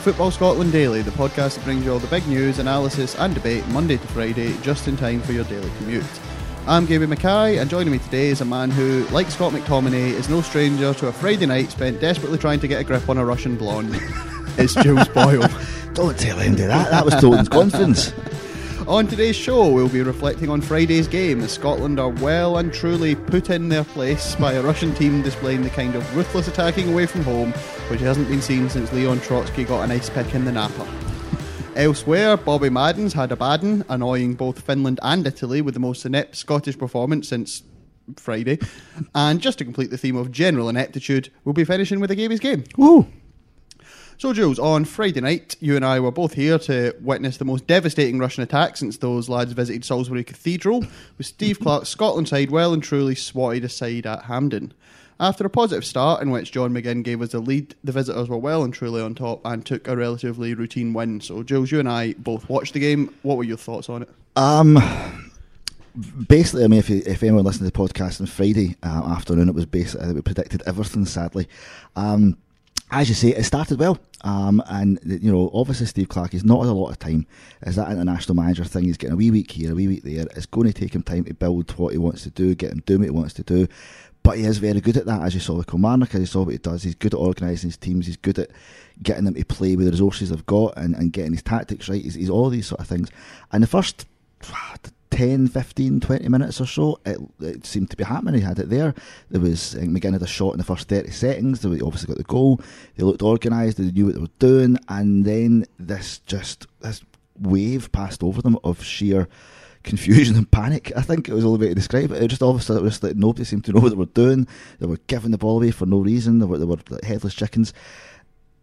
to Football Scotland Daily, the podcast that brings you all the big news, analysis, and debate Monday to Friday, just in time for your daily commute. I'm Gaby Mackay, and joining me today is a man who, like Scott McTominay, is no stranger to a Friday night spent desperately trying to get a grip on a Russian blonde. it's Jules Boyle. Don't tell Andy that. That was Toten's confidence. On today's show, we'll be reflecting on Friday's game as Scotland are well and truly put in their place by a Russian team displaying the kind of ruthless attacking away from home which hasn't been seen since Leon Trotsky got an ice pick in the Napa. Elsewhere, Bobby Madden's had a baden, annoying both Finland and Italy with the most inept Scottish performance since Friday. And just to complete the theme of general ineptitude, we'll be finishing with a Gaby's game. Woo! So, Jules, on Friday night, you and I were both here to witness the most devastating Russian attack since those lads visited Salisbury Cathedral, with Steve Clarke's Scotland side well and truly swatted aside at Hampden. After a positive start in which John McGinn gave us the lead, the visitors were well and truly on top and took a relatively routine win. So, Jules, you and I both watched the game. What were your thoughts on it? Um, basically, I mean, if you, if anyone listened to the podcast on Friday uh, afternoon, it was basically we predicted everything. Sadly, um, as you say, it started well. Um, and you know, obviously, Steve Clarke is not had a lot of time. Is that international manager thing? He's getting a wee week here, a wee week there. It's going to take him time to build what he wants to do, get him doing what he wants to do. But he is very good at that, as you saw with Kilmarnock, as you saw what he does. He's good at organising his teams. He's good at getting them to play with the resources they've got and, and getting his tactics right. He's, he's all these sort of things. And the first 10, 15, 20 minutes or so, it, it, seemed to be happening. He had it there. There was McGinn had a shot in the first 30 seconds. They obviously got the goal. They looked organised. They knew what they were doing. And then this just, this wave passed over them of sheer confusion and panic. I think it was the way to describe it. It just sudden it was like nobody seemed to know what they were doing. They were giving the ball away for no reason. They were, they were like headless chickens.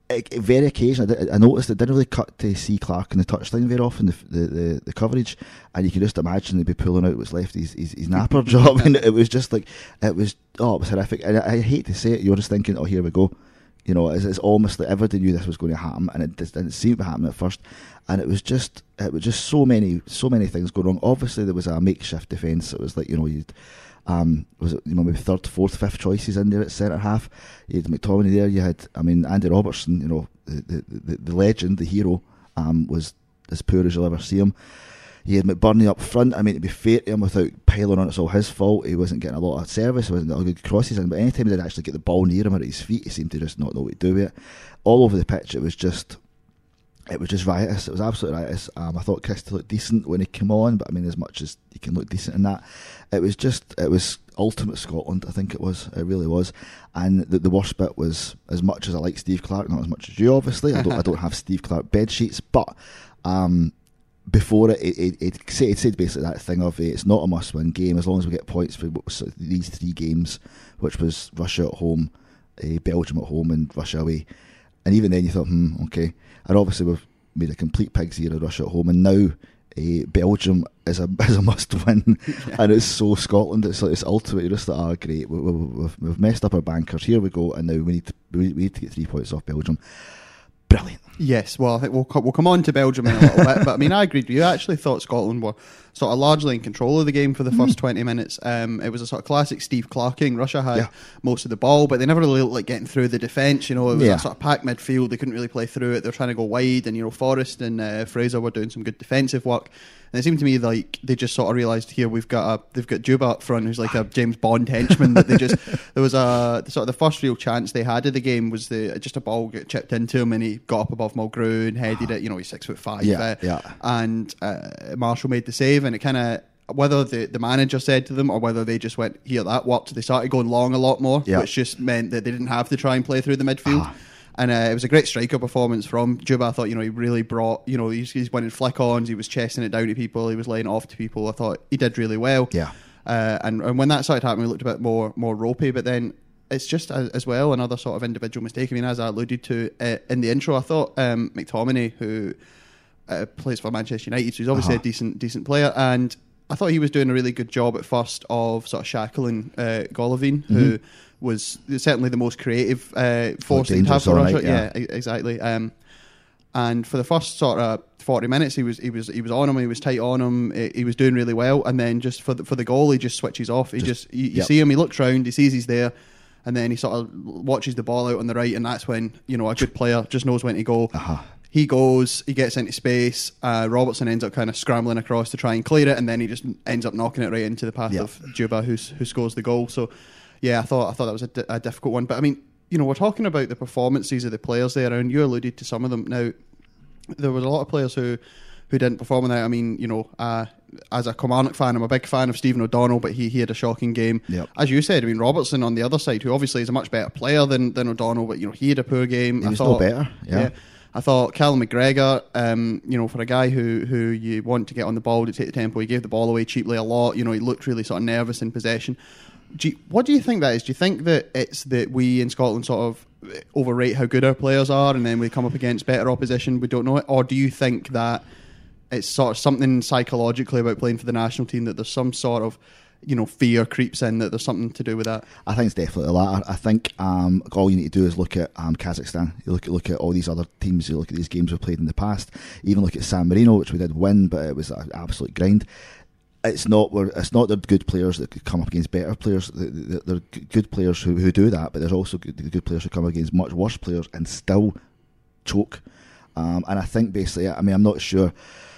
Very occasionally, I, noticed it didn't really cut to see Clarke in the touchline very often, the, the, the, the coverage, and you can just imagine they'd be pulling out what's left his, his, his napper job, and it was just like, it was, oh, it was horrific. And I, I hate to say it, you're just thinking, oh, here we go you know, it's, it's almost like everybody knew this was going to happen, and it just didn't seem to happen at first. And it was just, it was just so many, so many things going wrong. Obviously, there was a makeshift defence. It was like you know, you um, was it you know maybe third, fourth, fifth choices in there at centre half. You had McTominay there. You had, I mean, Andy Robertson. You know, the the, the, legend, the hero, um, was as poor as you'll ever see him. He had McBurnie up front. I mean, to be fair to him, without piling on, it's all his fault. He wasn't getting a lot of service. Wasn't getting good crosses in. But anytime he did actually get the ball near him or at his feet, he seemed to just not know what to do with it. All over the pitch, it was just it was just riotous. It was absolutely riotous. Um, I thought Christie looked decent when he came on, but I mean, as much as he can look decent in that, it was just it was ultimate Scotland. I think it was. It really was. And the, the worst bit was as much as I like Steve Clarke, not as much as you, obviously. I don't. I don't have Steve Clarke bed sheets, but um, before it, it, it, it, said basically that thing of it's not a must win game as long as we get points for these three games, which was Russia at home, uh, Belgium at home, and Russia away. And even then, you thought, hmm, okay. And obviously, we've made a complete pig's ear of Russia at home, and now uh, Belgium is a is a must win, yeah. and it's so Scotland. It's like it's ultimate. You're just like, ah, great. We, have we, messed up our bankers. Here we go, and now we need to we need to get three points off Belgium. Brilliant. Yes, well, I think we'll co- we'll come on to Belgium in a little bit, but I mean, I agreed with you. I actually thought Scotland were sort of largely in control of the game for the first mm. twenty minutes. Um, it was a sort of classic Steve Clarking. Russia had yeah. most of the ball, but they never really looked like getting through the defence. You know, it was yeah. a sort of packed midfield. They couldn't really play through it. They were trying to go wide, and you know, Forrest and uh, Fraser were doing some good defensive work. And it seemed to me like they just sort of realised here we've got a they've got Dzyuba up front who's like a James Bond henchman that they just there was a sort of the first real chance they had of the game was the just a ball get chipped into him and he got up above Mulgrew and headed it. You know he's six foot five. Yeah, uh, yeah. And uh, Marshall made the save and it kind of whether the, the manager said to them or whether they just went here that worked they started going long a lot more yeah. which just meant that they didn't have to try and play through the midfield ah. And uh, it was a great striker performance from Dzyuba. I thought, you know, he really brought, you know, he's, he's winning flick ons, he was chesting it down to people, he was laying off to people. I thought he did really well. Yeah. Uh, and, and when that started happening, we looked a bit more more ropey. But then it's just as, as well another sort of individual mistake. I mean, as I alluded to uh, in the intro, I thought um, McTominay, who uh, plays for Manchester United, so he's obviously uh-huh. a decent decent player, and I thought he was doing a really good job at first of sort of shackling uh, Golovin, mm-hmm. who was certainly the most creative uh, force that have for Russia. Right, yeah. yeah. exactly. Um, and for the first sort of forty minutes, he was he was he was on him. He was tight on him. He was doing really well. And then just for the, for the goal, he just switches off. He just, just you, you yep. see him. He looks round. He sees he's there. and then he sort of watches the ball out on the right, and that's when you know a good player just knows when to go. Uh-huh. He goes, he gets into space. Uh, Robertson ends up kind of scrambling across to try and clear it, and then he just ends up knocking it right into the path Yeah. of Dzyuba, who's, who scores the goal. So, yeah, I thought I thought that was a, di- a difficult one. But I mean, you know, we're talking about the performances of the players there, and you alluded to some of them. Now, there was a lot of players who who didn't perform in that. I mean, you know, uh, as a Kilmarnock fan, I'm a big fan of Stephen O'Donnell, but he, he had a shocking game. Yep. As you said, I mean, Robertson on the other side, who obviously is a much better player than, than O'Donnell, but you know, he had a poor game. He was thought, no better, yeah. I thought Callum McGregor, um, you know, for a guy who who you want to get on the ball to take the tempo, he gave the ball away cheaply a lot. You know, he looked really sort of nervous in possession. Do you, what do you think that is? Do you think that it's that we in Scotland sort of overrate how good our players are, and then we come up against better opposition, we don't know it, or do you think that it's sort of something psychologically about playing for the national team that there's some sort of you know fear creeps in that there's something to do with that? I think it's definitely the latter. I think um, all you need to do is look at um, Kazakhstan. You look at look at all these other teams. You look at these games we've played in the past. Even look at San Marino, which we did win, but it was an absolute grind. It's not it's not the good players that could come up against better players. Th- th- They're good players who, who do that, but there's also good, good players who come against much worse players and still choke. Um, and I think basically, I mean, I'm not sure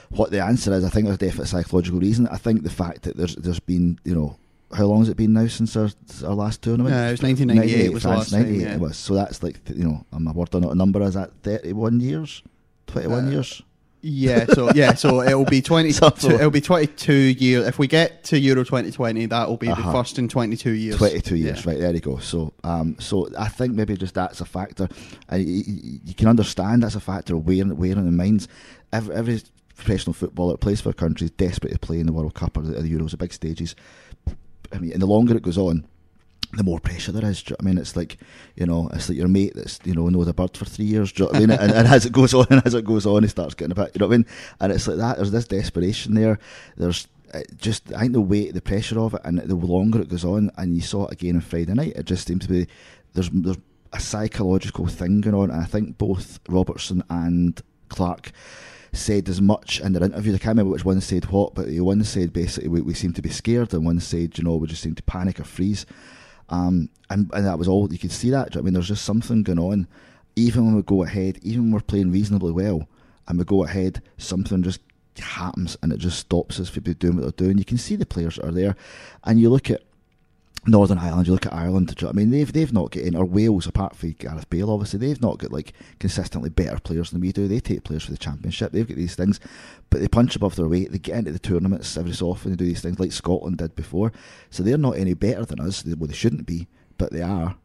what the answer is. I think there's definitely a psychological reason. I think the fact that there's there's been you know how long has it been now since our our last tournament? Yeah, it was 1998 It was the France, last time, yeah. it was. So that's like you know, I'm a word on. A number is that 31 years, 21 Uh, years. Yeah, so yeah, so it'll be twenty. So- it'll be twenty-two years. If we get to Euro twenty twenty, that will be Uh-huh. the first in twenty-two years. 22 years, Yeah. right there you go. So, um, so I think maybe just that's a factor. You, you you can understand that's a factor of wearing wearing the minds. Every, every professional footballer that plays for a country is desperate to play in the World Cup or the, or the Euros, the big stages. I mean, and the longer it goes on, the more pressure there is. I mean, it's like you know, it's like your mate that's you know knows a bird for three years. You know I mean? and, and as it goes on, and as it goes on, he starts getting a bit. You know what I mean? And it's like that. There's this desperation there. There's uh, just I think the weight, the pressure of it, and the longer it goes on, and you saw it again on Friday night. It just seems to be there's there's a psychological thing going on, and I think both Robertson and Clarke said as much in their interviews. I can't remember which one said what, but one said basically we, we seem to be scared, and one said you know we just seem to panic or freeze. Um, and, and that was all you could see that. I mean, there's just something going on. Even when we go ahead, even when we're playing reasonably well, and we go ahead, something just happens and it just stops us from doing what they're doing. You can see the players are there, and you look at Northern Ireland, you look at Ireland. I mean, they've they've not got in or Wales apart from Gareth Bale. Obviously, they've not got like consistently better players than we do. They take players for the championship. They've got these things, but they punch above their weight. They get into the tournaments every so often. They do these things like Scotland did before. So they're not any better than us. Well, they shouldn't be, but they are.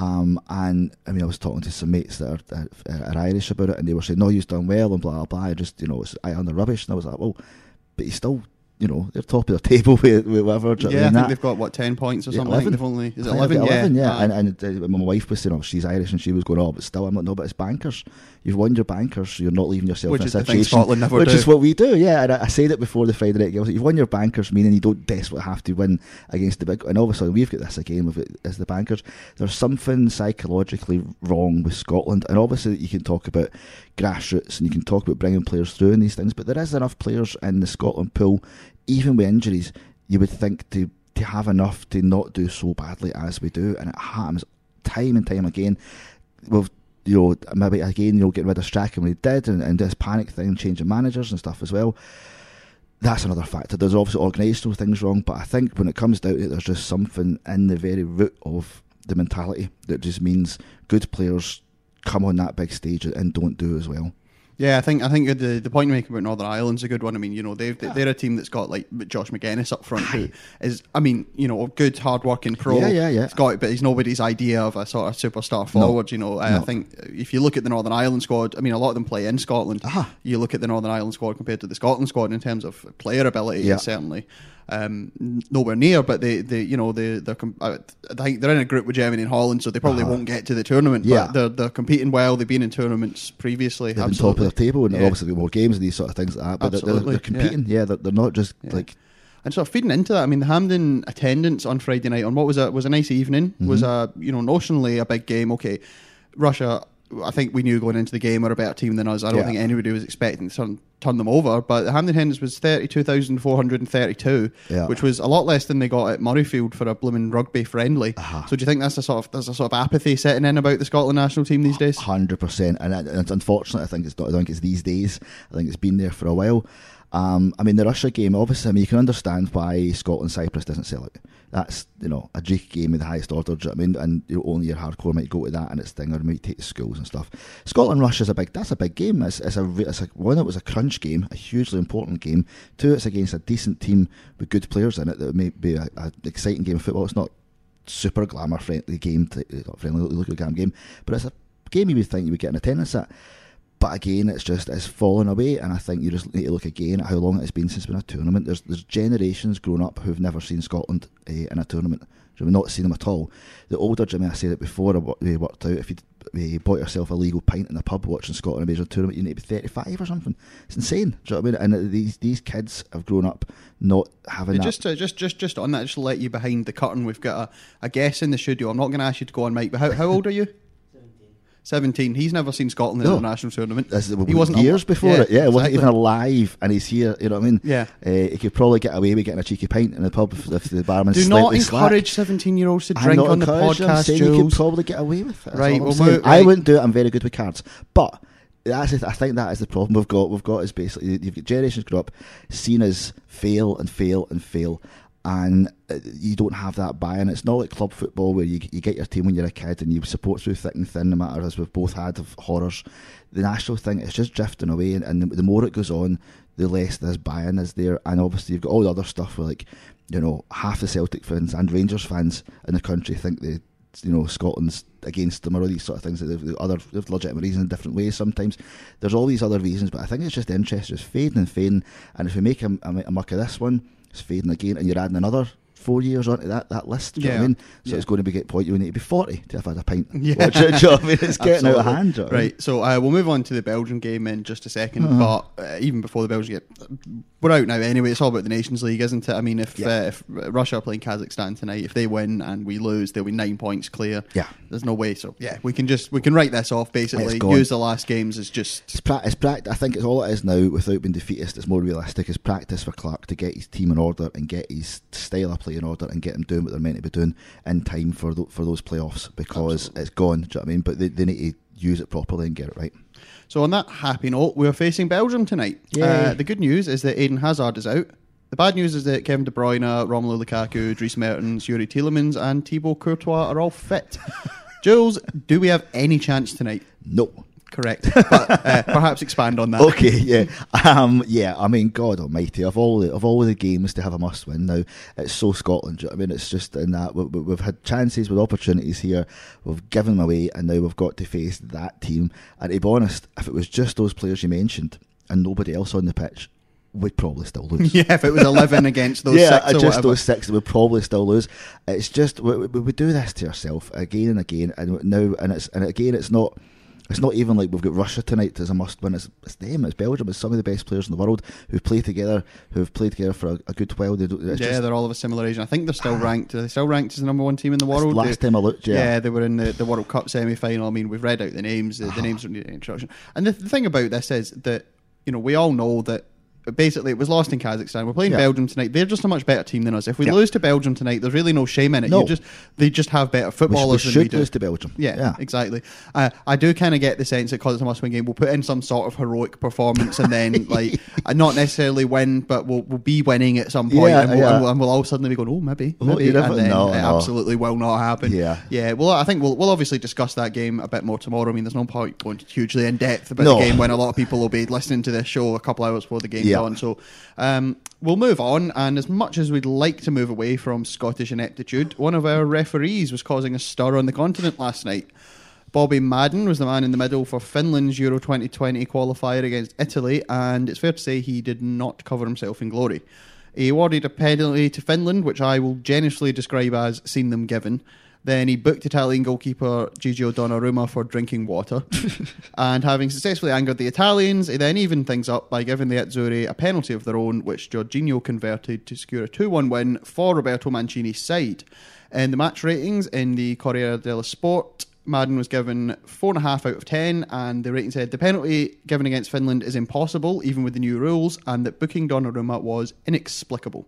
Um, and I mean, I was talking to some mates that are, are, are Irish about it, and they were saying, "No, you've done well," and blah blah blah. I just, you know, it's I under rubbish, and I was like, "Well, but you still, you know, they're top of the table with, with whatever." do you know Yeah, I think that- they've got what ten points or something. I 11. they've only is it eleven? I've 11, yeah. Aye. And, and uh, my wife was saying, oh, she's Irish, and she was going, oh, but still, I'm like, no, but it's bankers. You've won your bankers, you're not leaving yourself Which in a situation. thing Scotland never which do. is what we do, yeah. And I, I said it before the Friday night game. Like, You've won your bankers, meaning you don't desperately have to win against the big. And all of a sudden, we've got this again of it as the bankers. There's something psychologically wrong with Scotland, and obviously you can talk about grassroots and you can talk about bringing players through and these things, but there is enough players in the Scotland pool, even with injuries, you would think to to have enough to not do so badly as we do, and it happens time and time again. We've you know maybe again you know getting rid of Strachan when he did, and, and this panic thing, changing managers and stuff as well. That's another factor. There's obviously organisational things wrong, but I think when it comes down to it, there's just something in the very root of the mentality that just means good players come on that big stage and don't do as well. Yeah, I think I think the the point you make about Northern Ireland's a good one. I mean, you know, they've they're a team that's got like Josh Magennis up front, who is, I mean, you know, a good, hard-working pro. Yeah, yeah, yeah. He's got, but he's nobody's idea of a sort of superstar forward. You know, I think if you look at the Northern Ireland squad, I mean, a lot of them play in Scotland. Aha. You look at the Northern Ireland squad compared to the Scotland squad in terms of player ability, Yeah. certainly um, nowhere near. But they, they, you know, they, they're, I think they're in a group with Germany and Holland, so they probably Uh-huh. won't get to the tournament. Yeah. but they're they're competing well. They've been in tournaments previously. They've been top of the table, and Yeah. obviously more games and these sort of things like that. But they're, they're, Absolutely, they're competing. Yeah, they're, they're not just Yeah. like And sort of feeding into that, I mean, the Hampden attendance on Friday night on what was a was a nice evening. Mm-hmm. Was a you know notionally a big game. Okay, Russia I think we knew going into the game were a better team than us. I don't Yeah. think anybody was expecting to turn, turn them over. But the Hampden Hens was 32,432, Yeah. which was a lot less than they got at Murrayfield for a blooming rugby friendly. Uh-huh. So do you think that's a sort of there's a sort of apathy setting in about the Scotland national team these days? Hundred percent, and it- it's unfortunate. I think it's not. I think it's these days. I think it's been there for a while. Um, I mean, the Russia game. Obviously, I mean, you can understand why Scotland Cyprus doesn't sell out. That's you know a Greek game of the highest order. I mean, and you know, only your hardcore might go to that, and it's thing or might take to schools and stuff. Scotland Russia's a big. That's a big game. It's, it's a it's a one. It was a crunch game, a hugely important game. Two, it's against a decent team with good players in it. That may be an exciting game of football. It's not super glamour friendly game, to, friendly look at the game, but it's a game you would think you would get an attendance at. But again, it's just it's fallen away, and I think you just need to look again at how long it's been since been a tournament. There's there's generations grown up who've never seen Scotland uh, in a tournament. We've not seen them at all. The older Jimmy, I said it before, we worked out. If you uh, bought yourself a legal pint in a pub watching Scotland in a major tournament, you need to be 35 or something. It's insane. Do you know what I mean? And these these kids have grown up not having that. Just, uh, just, just, just on that, just to let you behind the curtain. We've got a, a guest in the studio. I'm not going to ask you to go on mic, but how, how old are you? 17. He's never seen Scotland in No. a national tournament. This is- he wasn't years al- before it. Yeah, it wasn't exactly. even alive, and he's here. You know what I mean? Yeah. Uh, he could probably get away with getting a cheeky pint in the pub if, if the barman's Do not encourage 17 year olds to drink on the podcast, saying you could probably get away with it. Right, well, move- I wouldn't do it. I'm very good with cards, but that's it. I think that is the problem we've got. We've got is basically you've got generations grow up, seen as fail and fail and fail. And uh, you don't have that buy-in. It's not like club football where you you get your team when you're a kid and you support through thick and thin, no matter as we've both had of horrors. The national thing is just drifting away, and, and the, the more it goes on, the less this buy-in is there. And obviously, you've got all the other stuff where, like, you know, half the Celtic fans and Rangers fans in the country think they, you know, Scotland's against them or all these sort of things. They've, they've other they've legitimate reasons in different ways. Sometimes there's all these other reasons, but I think it's just interest just fading and fading. And if we make a, a, a muck of this one, it's fading again, and you're adding another. Four years onto that, that list, do you know what I Yeah. mean? So Yeah. it's going to be get point. You need to be forty to have had a pint. Yeah. Do you know what I mean? It's getting out of hand. do you know what I mean? Right, so uh, we'll move on to the Belgian game in just a 2nd Uh-huh. But uh, even before the Belgian game, we're out now anyway. It's all about the Nations League, isn't it? I mean, if Yeah. uh, if Russia are playing Kazakhstan tonight, if they win and we lose, they'll be nine points clear. Yeah. there's no way. So yeah, we can just we can write this off. Basically, use the last games as just It's, pra- it's pract- I think it's all it is now, without being defeatist. It's more realistic. It's practice for Clarke to get his team in order and get his style of play in order and get them doing what they're meant to be doing in time for for those playoffs because Absolutely. it's gone. Do you know what I mean? But they, they need to use it properly and get it right. So on that happy note, we're facing Belgium tonight. Uh, the good news is that Eden Hazard is out. The bad news is that Kevin De Bruyne, Romelu Lukaku, Dries Mertens, Youri Tielemans, and Thibaut Courtois are all fit. Jules, do we have any chance tonight? No. Correct, but uh, perhaps expand on that. Okay, yeah, um, yeah. I mean, God Almighty, of all the, of all the games to have a must win now, it's so Scotland. you know I mean, it's just in that we, we've had chances with opportunities here, we've given them away, and now we've got to face that team. And to be honest, if it was just those players you mentioned and nobody else on the pitch, we'd probably still lose. Yeah, if it was eleven against those yeah, six just whatever. those six, we'd probably still lose. It's just we, we, we do this to ourselves again and again, and now and it's and again, it's not. It's not even like we've got Russia tonight as a must win. It's, it's them. It's Belgium. It's some of the best players in the world who play together, who have played together for a, a good while. They yeah, just, they're all of a similar age. I think they're still ranked. Are they still ranked as the number one team in the world? last They- time I looked, yeah. they were in the, the World Cup semi final. I mean, we've read out the names. The, the uh-huh. names don't need any introduction. And the, the thing about this is that you know we all know that basically it was lost in Kazakhstan. We're playing Yeah. Belgium tonight. They're just a much better team than us. If we Yeah. lose to Belgium tonight, there's really no shame in it. No. You just they just have better we, sh- we footballers than we should do. lose to Belgium. Yeah, yeah. exactly. Uh, I do kind of get the sense that because it's a must-win game, we'll put in some sort of heroic performance and then, like, uh, not necessarily win, but we'll, we'll be winning at some point, Yeah, and, we'll, yeah. and, we'll, and we'll all suddenly be going, "Oh, maybe, Oh, maybe," and then no, it no. absolutely will not happen. Yeah. yeah. Well, I think we'll we'll obviously discuss that game a bit more tomorrow. I mean, there's no point going hugely in depth about No. the game when a lot of people will be listening to this show a couple hours before the game's Yeah. on. So, um, we'll move on. And as much as we'd like to move away from Scottish ineptitude, one of our referees was causing a stir on the continent last night. Bobby Madden was the man in the middle for Finland's Euro 2020 qualifier against Italy, and it's fair to say he did not cover himself in glory. He awarded a penalty to Finland, which I will generously describe as seen them given. Then he booked Italian goalkeeper Gigio Donnarumma for drinking water. and having successfully angered the Italians, he then evened things up by giving the Azzurri a penalty of their own, which Jorginho converted to secure a 2 1 win for Roberto Mancini's side. In the match ratings in the Corriere dello Sport, Madden was given four and a half out of ten, and the rating said the penalty given against Finland is impossible, even with the new rules, and that booking Donnarumma was inexplicable.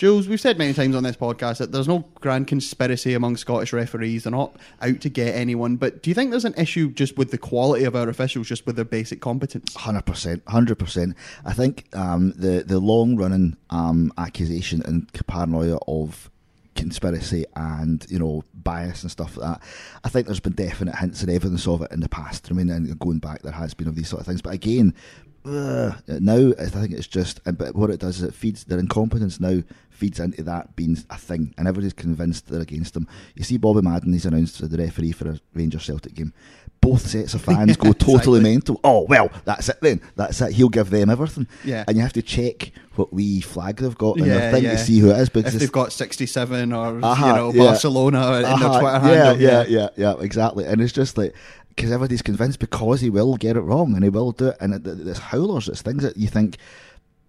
Jules, we've said many times on this podcast that there's no grand conspiracy among Scottish referees. They're not out to get anyone. But do you think there's an issue just with the quality of our officials, just with their basic competence? Hundred percent, hundred percent. I think um, the the long running um, accusation and paranoia of conspiracy and you know bias and stuff like that. I think there's been definite hints and evidence of it in the past. I mean, and going back, there has been of these sort of things. But again, uh, now I think it's just. But what it does is it feeds their incompetence now feeds into that being a thing, and everybody's convinced they're against them. You see, Bobby Madden, he's announced as the referee for a Rangers Celtic game. Both sets of fans go totally exactly. mental. Oh well, that's it then. That's it. He'll give them everything. Yeah. and you have to check what wee flag they've got in Yeah, their thing yeah. to see who it is because If they've got 67 or Uh-huh, you know yeah. Barcelona in Uh-huh, their Twitter yeah, handle, yeah, yeah, yeah, exactly. And it's just like because everybody's convinced because he will get it wrong and he will do it, and it, it's howlers, it's things that you think,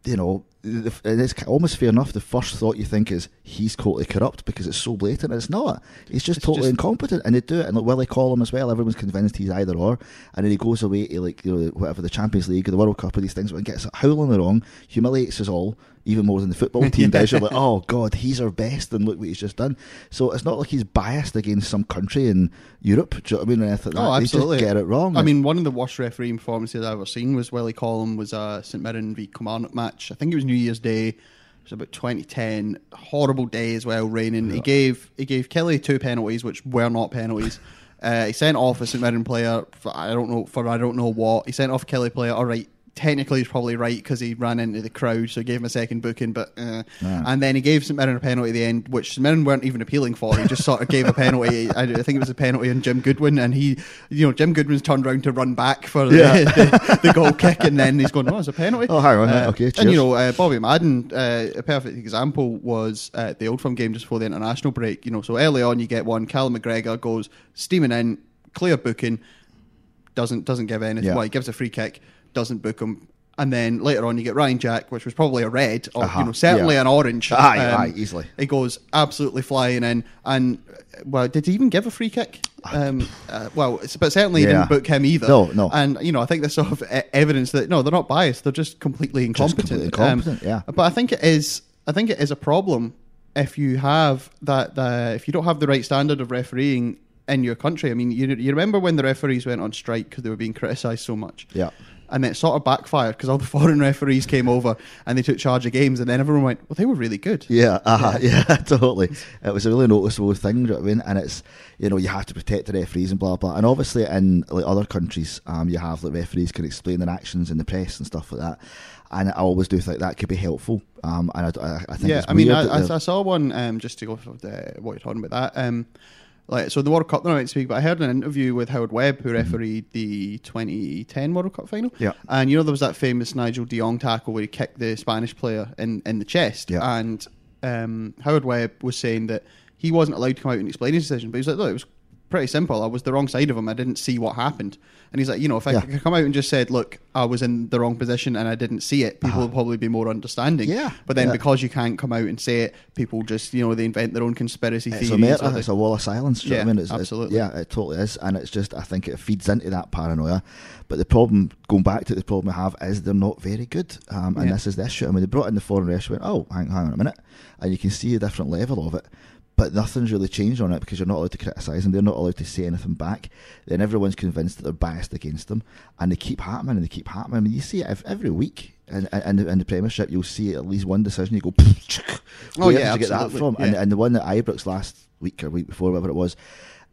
you know, it's almost fair enough. The first thought you think is he's totally corrupt because it's so blatant. It's not. He's just It's totally just- incompetent, and they do it. And like Willie Collum as well. Everyone's convinced he's either or, and then he goes away to like you know whatever the Champions League or the World Cup or these things, and gets howling wrong, humiliates us all even more than the football team does. You're like, oh god, he's our best, and look what he's just done. So it's not like he's biased against some country in Europe. Do you know what I mean? Like Oh, that. absolutely. They just get it wrong. I mean, one of the worst refereeing performances I've ever seen was Willie Collum was uh, a St Mirren v Kilmarnock match. I think it was New Year's Day. It was about 2010. Horrible day as well, raining. He gave he gave Killie two penalties, which were not penalties. Uh, he sent off a St Mirren player. For, I don't know for I don't know what. He sent off Killie player. All right. Technically, he's probably right because he ran into the crowd, so he gave him a second booking. But uh, Yeah. and then he gave St Mirren a penalty at the end, which St Mirren weren't even appealing for. He just sort of gave a penalty. I, think it was a penalty on Jim Goodwin, and he, you know, Jim Goodwin's turned around to run back for the, Yeah. the, the goal kick, and then he's going, "Oh, it's a penalty." Oh, hang on, Uh, okay, Cheers. And you know, uh, Bobby Madden, uh, a perfect example was uh, the Old Firm game just before the international break. You know, so early on you get one. Callum McGregor goes steaming in, clear booking, doesn't doesn't give anything. Yeah. Well, he gives a free kick, doesn't book him. And then later on, you get Ryan Jack, which was probably a red, or Uh-huh, you know, certainly yeah. an orange. Aye, Um, aye, easily. He goes absolutely flying in, and well, did he even give a free kick? Um, uh, well, but certainly he Yeah. didn't book him either. No, no. And you know, I think there's sort of evidence that no, they're not biased; they're just completely incompetent. completely incompetent, yeah. But I think it is. I think it is a problem if you have that. The, if you don't have the right standard of refereeing in your country. I mean, you you remember when the referees went on strike because they were being criticised so much. Yeah. And then it sort of backfired because all the foreign referees came over and they took charge of games, and then everyone went, "Well, they were really good." Yeah, uh yeah, totally. It was a really noticeable thing, you know I mean? And it's you know you have to protect the referees and blah blah. And obviously in like other countries, um, you have like referees can explain their actions in the press and stuff like that. And I always do think that could be helpful. Um, and I, I, I think yeah, I mean, I, I, I saw one um, just to go for the, what you're talking about that. Um, like, so the World Cup, they're not meant to speak, but I heard an interview with Howard Webb, who refereed the 2010 World Cup final. Mm-hmm. Yeah. and you know there was that famous Nigel De Jong tackle where he kicked the Spanish player in in the chest, Yeah. and um, Howard Webb was saying that he wasn't allowed to come out and explain his decision, but he was like, look, it was pretty simple. I was the wrong side of him. I didn't see what happened. And he's like, you know, if I Yeah. could come out and just said, look, I was in the wrong position and I didn't see it, people would probably be more understanding. Uh-huh. Yeah, But then yeah. because you can't come out and say it, people just, you know, they invent their own conspiracy It's theories. a it's a wall of silence. do you know Yeah, I mean? It's, absolutely. yeah, it totally is, and it's just I think it feeds into that paranoia. But the problem, going back to the problem we have, is they're not very good, um, and Yeah. this is the issue. I mean, they brought in the foreign refs, went, oh, hang, hang on a minute, and you can see a different level of it. But nothing's really changed on it because you're not allowed to criticise them. They're not allowed to say anything back. Then everyone's convinced that they're biased against them, and they keep happening and they keep happening. I mean, you see it every week in, in, the, in the Premiership. You'll see at least one decision. You go, Oh, yeah, did you get that from? And, yeah. and the one that Ibrox last week or week before, whatever it was,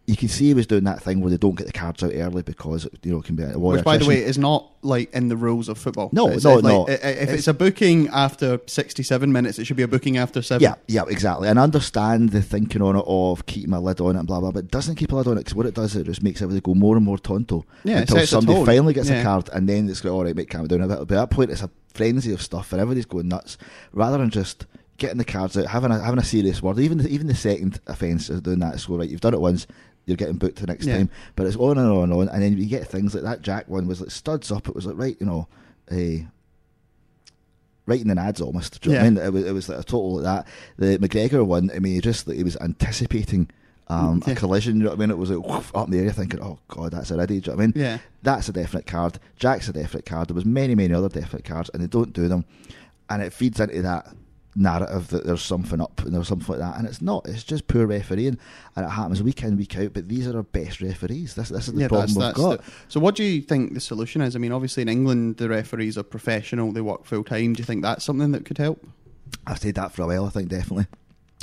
you can see he was doing that thing where they don't get the cards out early because you know it can be a Which, by the way, is not like in the rules of football. No, It's no, like- no. If it's, It's- a booking after 67 minutes, it should be a booking after seven. Yeah, yeah, exactly. And I understand the thinking on it of keeping a lid on it and blah blah, but it doesn't keep a lid on it because what it does is it just makes everybody go more and more tonto Yeah, until somebody finally gets Yeah. a card and then it's going all right, mate, calm down a bit. But at that point, it's a frenzy of stuff and everybody's going nuts rather than just getting the cards out, having a having a serious word. Even the, even the second offence of doing that. Go right. You've done it once. You're getting booked the next Yeah. time, but it's on and on and on, and then you get things like that. Jack one was like studs up. It was like right, you know, a writing an ads almost. Do you know what I mean? It was, it was like a total of that. The McGregor one, I mean, he just like, he was anticipating um, Yeah. a collision. You know what I mean? It was like whoof, up in the air, thinking, "Oh God, that's already." Do you know what I mean? Yeah. That's a definite card. Jack's a definite card. There was many, many other definite cards, and they don't do them, and it feeds into that narrative that there's something up and there's something like that, and it's not. It's just poor refereeing, and it happens week in, week out. But these are our best referees. This, this is the problem we've got. the- so, what do you think the solution is? I mean, obviously in England, the referees are professional; they work full time. Do you think that's something that could help? I've said that for a while. I think definitely.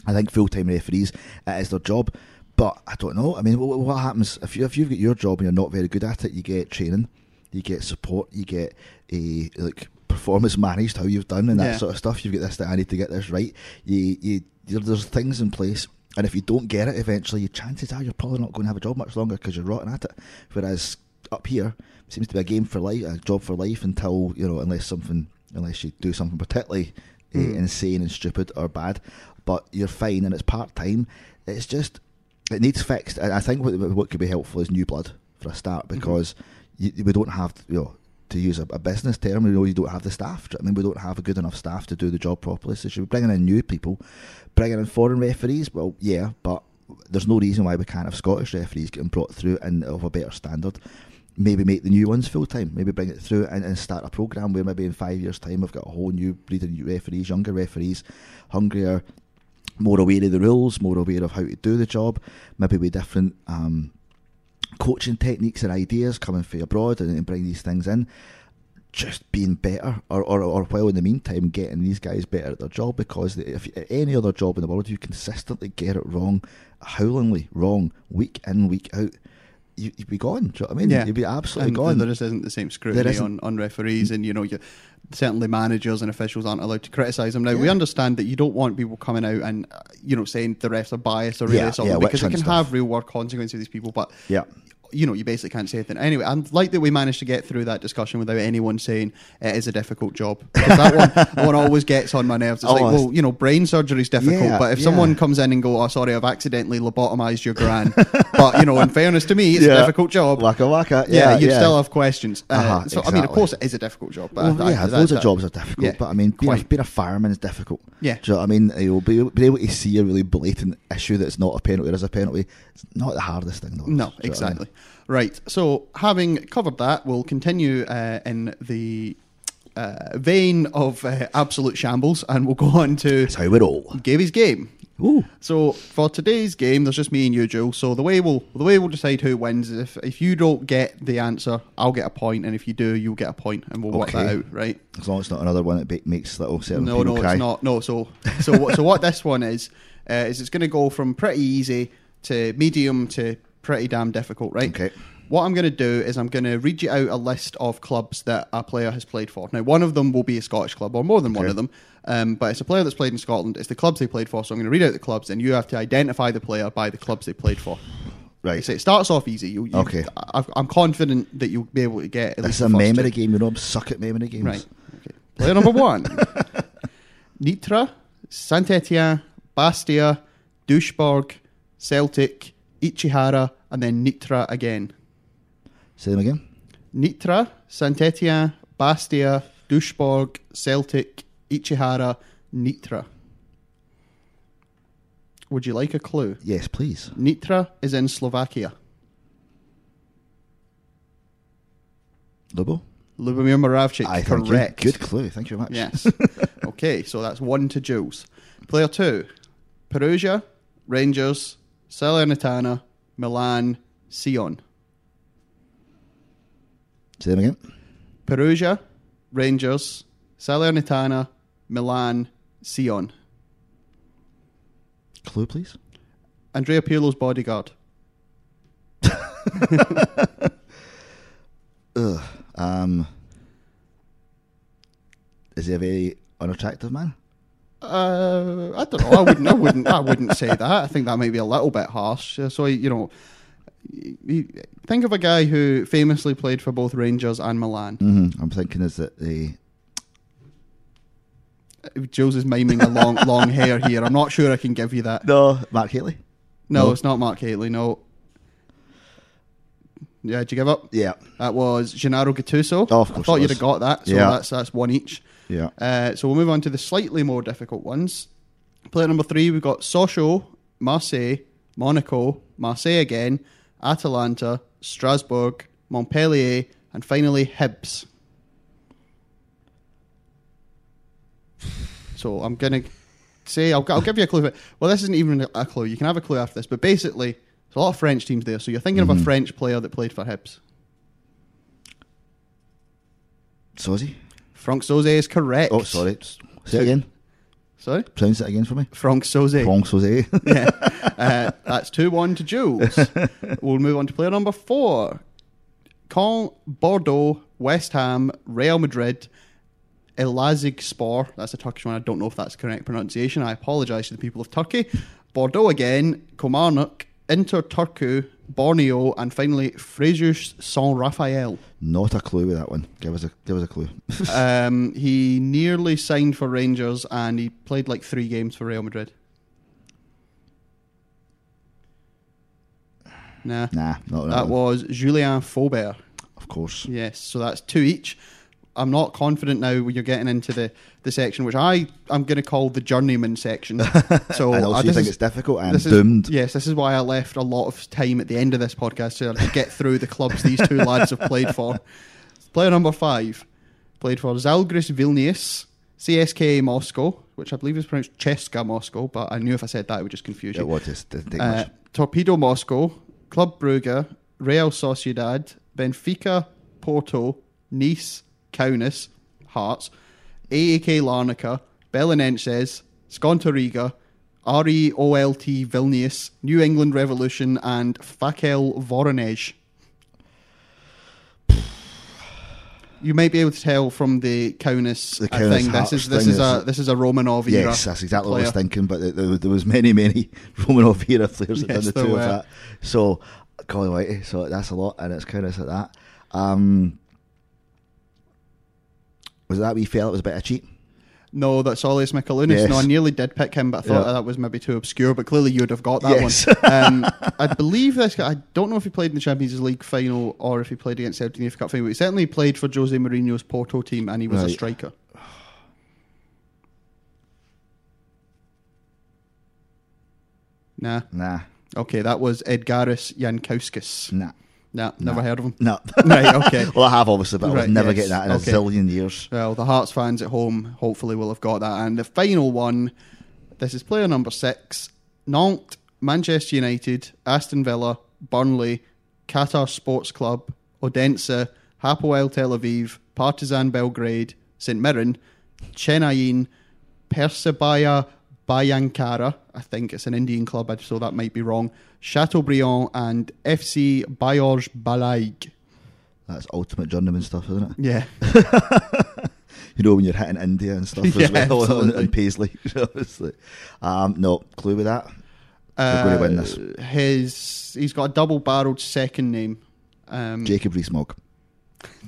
I think full time referees it is their job, but I don't know. I mean, what, what happens if you if you've got your job and you're not very good at it? You get training, you get support, you get a like performance managed how you've done and that Yeah. sort of stuff. You've got this. That I need to get this right. You you there- there's things in place. And if you don't get it eventually, your chances are you're probably not going to have a job much longer because you're rotten at it. Whereas up here, it seems to be a game for life, a job for life until you know, unless something, unless you do something particularly uh, Mm. insane and stupid or bad. But you're fine, and it's part time. It's just it needs fixed. I think what, what could be helpful is new blood for a start because you, we don't have you know to use a, a business term. You know, you don't have the staff. I mean, we don't have a good enough staff to do the job properly. So should we bringing in new people, bringing in foreign referees? Well, yeah, but there's no reason why we can't have Scottish referees getting brought through and of a better standard. Maybe make the new ones full time. Maybe bring it through and, and start a program where maybe in five years' time we've got a whole new breed of new referees, younger referees, hungrier, more aware of the rules, more aware of how to do the job. Maybe with different um, coaching techniques and ideas coming from abroad and, and bring these things in. Just being better, or, or, or while in the meantime getting these guys better at their job because if any other job in the world you consistently get it wrong, howlingly wrong, week in week out, you, you'd be gone. Do you know what I mean? Yeah. You'd be absolutely and gone. There just isn't the same scrutiny on, on referees, and you know, you, certainly managers and officials aren't allowed to criticise them. Now, we understand that you don't want people coming out and uh, you know saying the refs are biased or really Yeah, something yeah, because it can stuff. have real world consequences to these people. But yeah. You know, you basically can't say anything. Anyway, I'm like that we managed to get through that discussion without anyone saying it is a difficult job. 'Cause that one, that one always gets on my nerves. It's Oh, like, well, you know, brain surgery is difficult, Yeah, but if yeah. someone comes in and go, oh, sorry, I've accidentally lobotomized your gran, but you know, in fairness to me, it's a difficult job. Waka waka. Yeah, Yeah, yeah. still have questions. Uh, Uh-huh, so, I mean, of course, it is a difficult job. But Well, I- yeah, that- loads of that- jobs are difficult, yeah, but I mean, being being a fireman is difficult. Yeah. Do you know what I mean? You'll be, be able to see a really blatant issue that's not a penalty or is a penalty. It's not the hardest thing, though. No, you what I mean? Right. So, having covered that, we'll continue uh, in the uh, vein of uh, absolute shambles, and we'll go on to That's how we roll. Gaby's game. Ooh. So for today's game, there's just me and you, Jules. So the way we'll the way we'll decide who wins is if if you don't get the answer, I'll get a point, and if you do, you'll get a point, and we'll work that out, right? As long as it's not another one that ba- makes little certain No, people no, cry. it's not. No, so so what, so what this one is uh, is it's going to go from pretty easy to medium to pretty damn difficult, right? Okay. What I'm going to do is I'm going to read you out a list of clubs that a player has played for. Now, one of them will be a Scottish club, or more than one Okay. of them, um, but it's a player that's played in Scotland. It's the clubs they played for. So I'm going to read out the clubs, and you have to identify the player by the clubs they played for. Right. So it starts off easy. You, you, Okay. I, I'm confident that you'll be able to get at This least is a the first memory two. game. You know, I'm suck at memory games. Right. Okay. Player number one. Nitra, Saint Etienne, Bastia, Duisburg, Celtic, Ichihara, and then Nitra again. Say them again. Nitra, Saint Etienne, Bastia, Duisburg, Celtic, Ichihara, Nitra. Would you like a clue? Yes, please. Nitra is in Slovakia. Lobo? Lubomir Moravcik, I correct. Good clue. Thank you very much. Yes. okay, so that's one to Jules. Player two Perugia, Rangers, Salernitana, Milan, Sion. Say them again. Perugia, Rangers, Salernitana, Milan, Sion. Clue, please. Andrea Pirlo's bodyguard. Ugh. Um, is he a very unattractive man? Uh, I don't know. I wouldn't. I wouldn't. I wouldn't say that. I think that might be a little bit harsh. Uh, So you know, think of a guy who famously played for both Rangers and Milan. hmm I'm thinking is that the Jules is miming a long, long hair here. I'm not sure I can give you that. no Mark Hateley. No, No. it's not Mark Hateley. No. Yeah, did you give up? Yeah, That was Gennaro Gattuso. Oh, of I thought you'd have got that. So Yeah. that's that's one each. Yeah. Uh, so we'll move on to the slightly more difficult ones. Player number three, we've got Sochaux, Marseille, Monaco, Marseille again, Atalanta, Strasbourg, Montpellier, and finally Hibs. So I'm gonna say I'll, I'll give you a clue. Well, this isn't even a clue. You can have a clue after this, but basically, there's a lot of French teams there. So you're thinking of a French player that played for Hibs. Sozy? Franck Sauzée is correct. Oh, sorry. Say it again. Sorry, Pronounce it again for me. Franck Sauzée. Franck Sozy. yeah, uh, that's two one to Jules. we'll move on to player number four. Caen, Bordeaux, West Ham, Real Madrid, Elazig Spor. That's a Turkish one. I don't know if that's correct pronunciation. I apologise to the people of Turkey. Bordeaux again, Kilmarnock, Inter Turku, Borneo, and finally Frejus Saint Raphael. Not a clue with that one. Give us a give us a clue. um, he nearly signed for Rangers and he played like three games for Real Madrid. Nah. nah, not that, That one. was Julien Faubert. Of course. Yes, so that's two each. I'm not confident now when you're getting into the, the section, which I I'm going to call the journeyman section. So and also uh, you think is- it's difficult. I am this is- doomed. yes, this is why I left a lot of time at the end of this podcast to to get through the clubs these two lads have played for. Player number five played for Zalgiris Vilnius, CSKA Moscow, which I believe is pronounced Cheska Moscow, but I knew if I said that it would just confuse you. Just didn't take Uh. Torpedo Moscow, Club Brugge, Real Sociedad, Benfica, Porto, Nice, Kaunas, Hearts, AAK Larnaca, Belenenses, Skonto Riga, REOLT Vilnius, New England Revolution, and Fakel Voronezh. You might be able to tell from the Kaunas, The uh, Kaunas thing. This is this is a is- this is a Romanov era. Yes, that's exactly what I was thinking. But there, there was many, many Romanov era players that Yes, done the two were. of that. So, golly whitey, so that's a lot, and it's kind of like that. Um, was that we felt it was a bit of cheat? No, that's Saulius Mikoliūnas. Yes. No, I nearly did pick him, but I thought Yeah. that was maybe too obscure. But clearly, you'd have got that Yes. one. Um, I believe this guy. I don't know if he played in the Champions League final or if he played against Celtic in the FA Cup final. But he certainly played for Jose Mourinho's Porto team, and he was a striker. Nah. Nah, Okay, that was Edgaras Jankauskas. nah, Nah, never heard of him. no. right. Okay. well, I have obviously, but I Right, never yes, getting that in okay. a zillion years. Well, the Hearts fans at home hopefully will have got that. And the final one, this is player number six Nantes, Manchester United, Aston Villa, Burnley, Qatar Sports Club, Odense, Hapoel Tel Aviv, Partizan Belgrade, St Mirren, Chennai, Persebaya Bayankara, I think it's an Indian club, so that might be wrong, Chateaubriand, and FC Bayorj Balaig. That's ultimate journeyman stuff, isn't it? Yeah. You know when you're hitting India and stuff Yeah, as well, and, absolutely. and Paisley. obviously. Um, no clue with that. We're going to win this. Uh, His he's got a double barreled second name. Um, Jacob Rees-Mogg.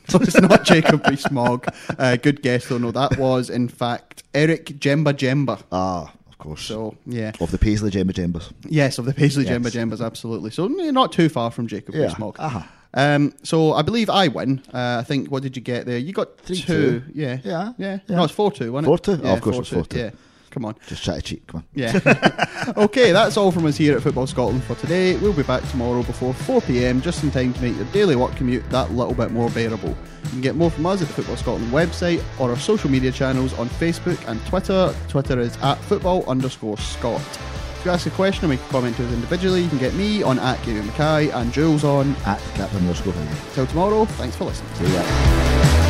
so it's not Jacob Rees-Mogg. Uh, good guess though. No, that was in fact Eric Djemba-Djemba. Ah, of course. So yeah, of the Paisley Djemba-Djembas. yes, of the Paisley Yes. Djemba-Djembas, absolutely. So yeah, not too far from Jacob Yeah. Rees-Mogg. Uh-huh. Um, so I believe I win. Uh, I think what did you get there? You got Three, two. two. Yeah. Yeah. Yeah. Yeah. No, it's four two, wasn't it? 4-2? Oh, of course it was 4-2. Yeah. Come on. Just try to cheat. Come on. Yeah. okay, that's all from us here at Football Scotland for today. We'll be back tomorrow before 4 pm, just in time to make your daily work commute that little bit more bearable. You can get more from us at the Football Scotland website or our social media channels on Facebook and Twitter. Twitter is at football underscore Scott. If you ask a question or make a comment to us individually, you can get me on at Gary Mackay and Jules on. At Captain underscore. Till tomorrow, thanks for listening. See ya.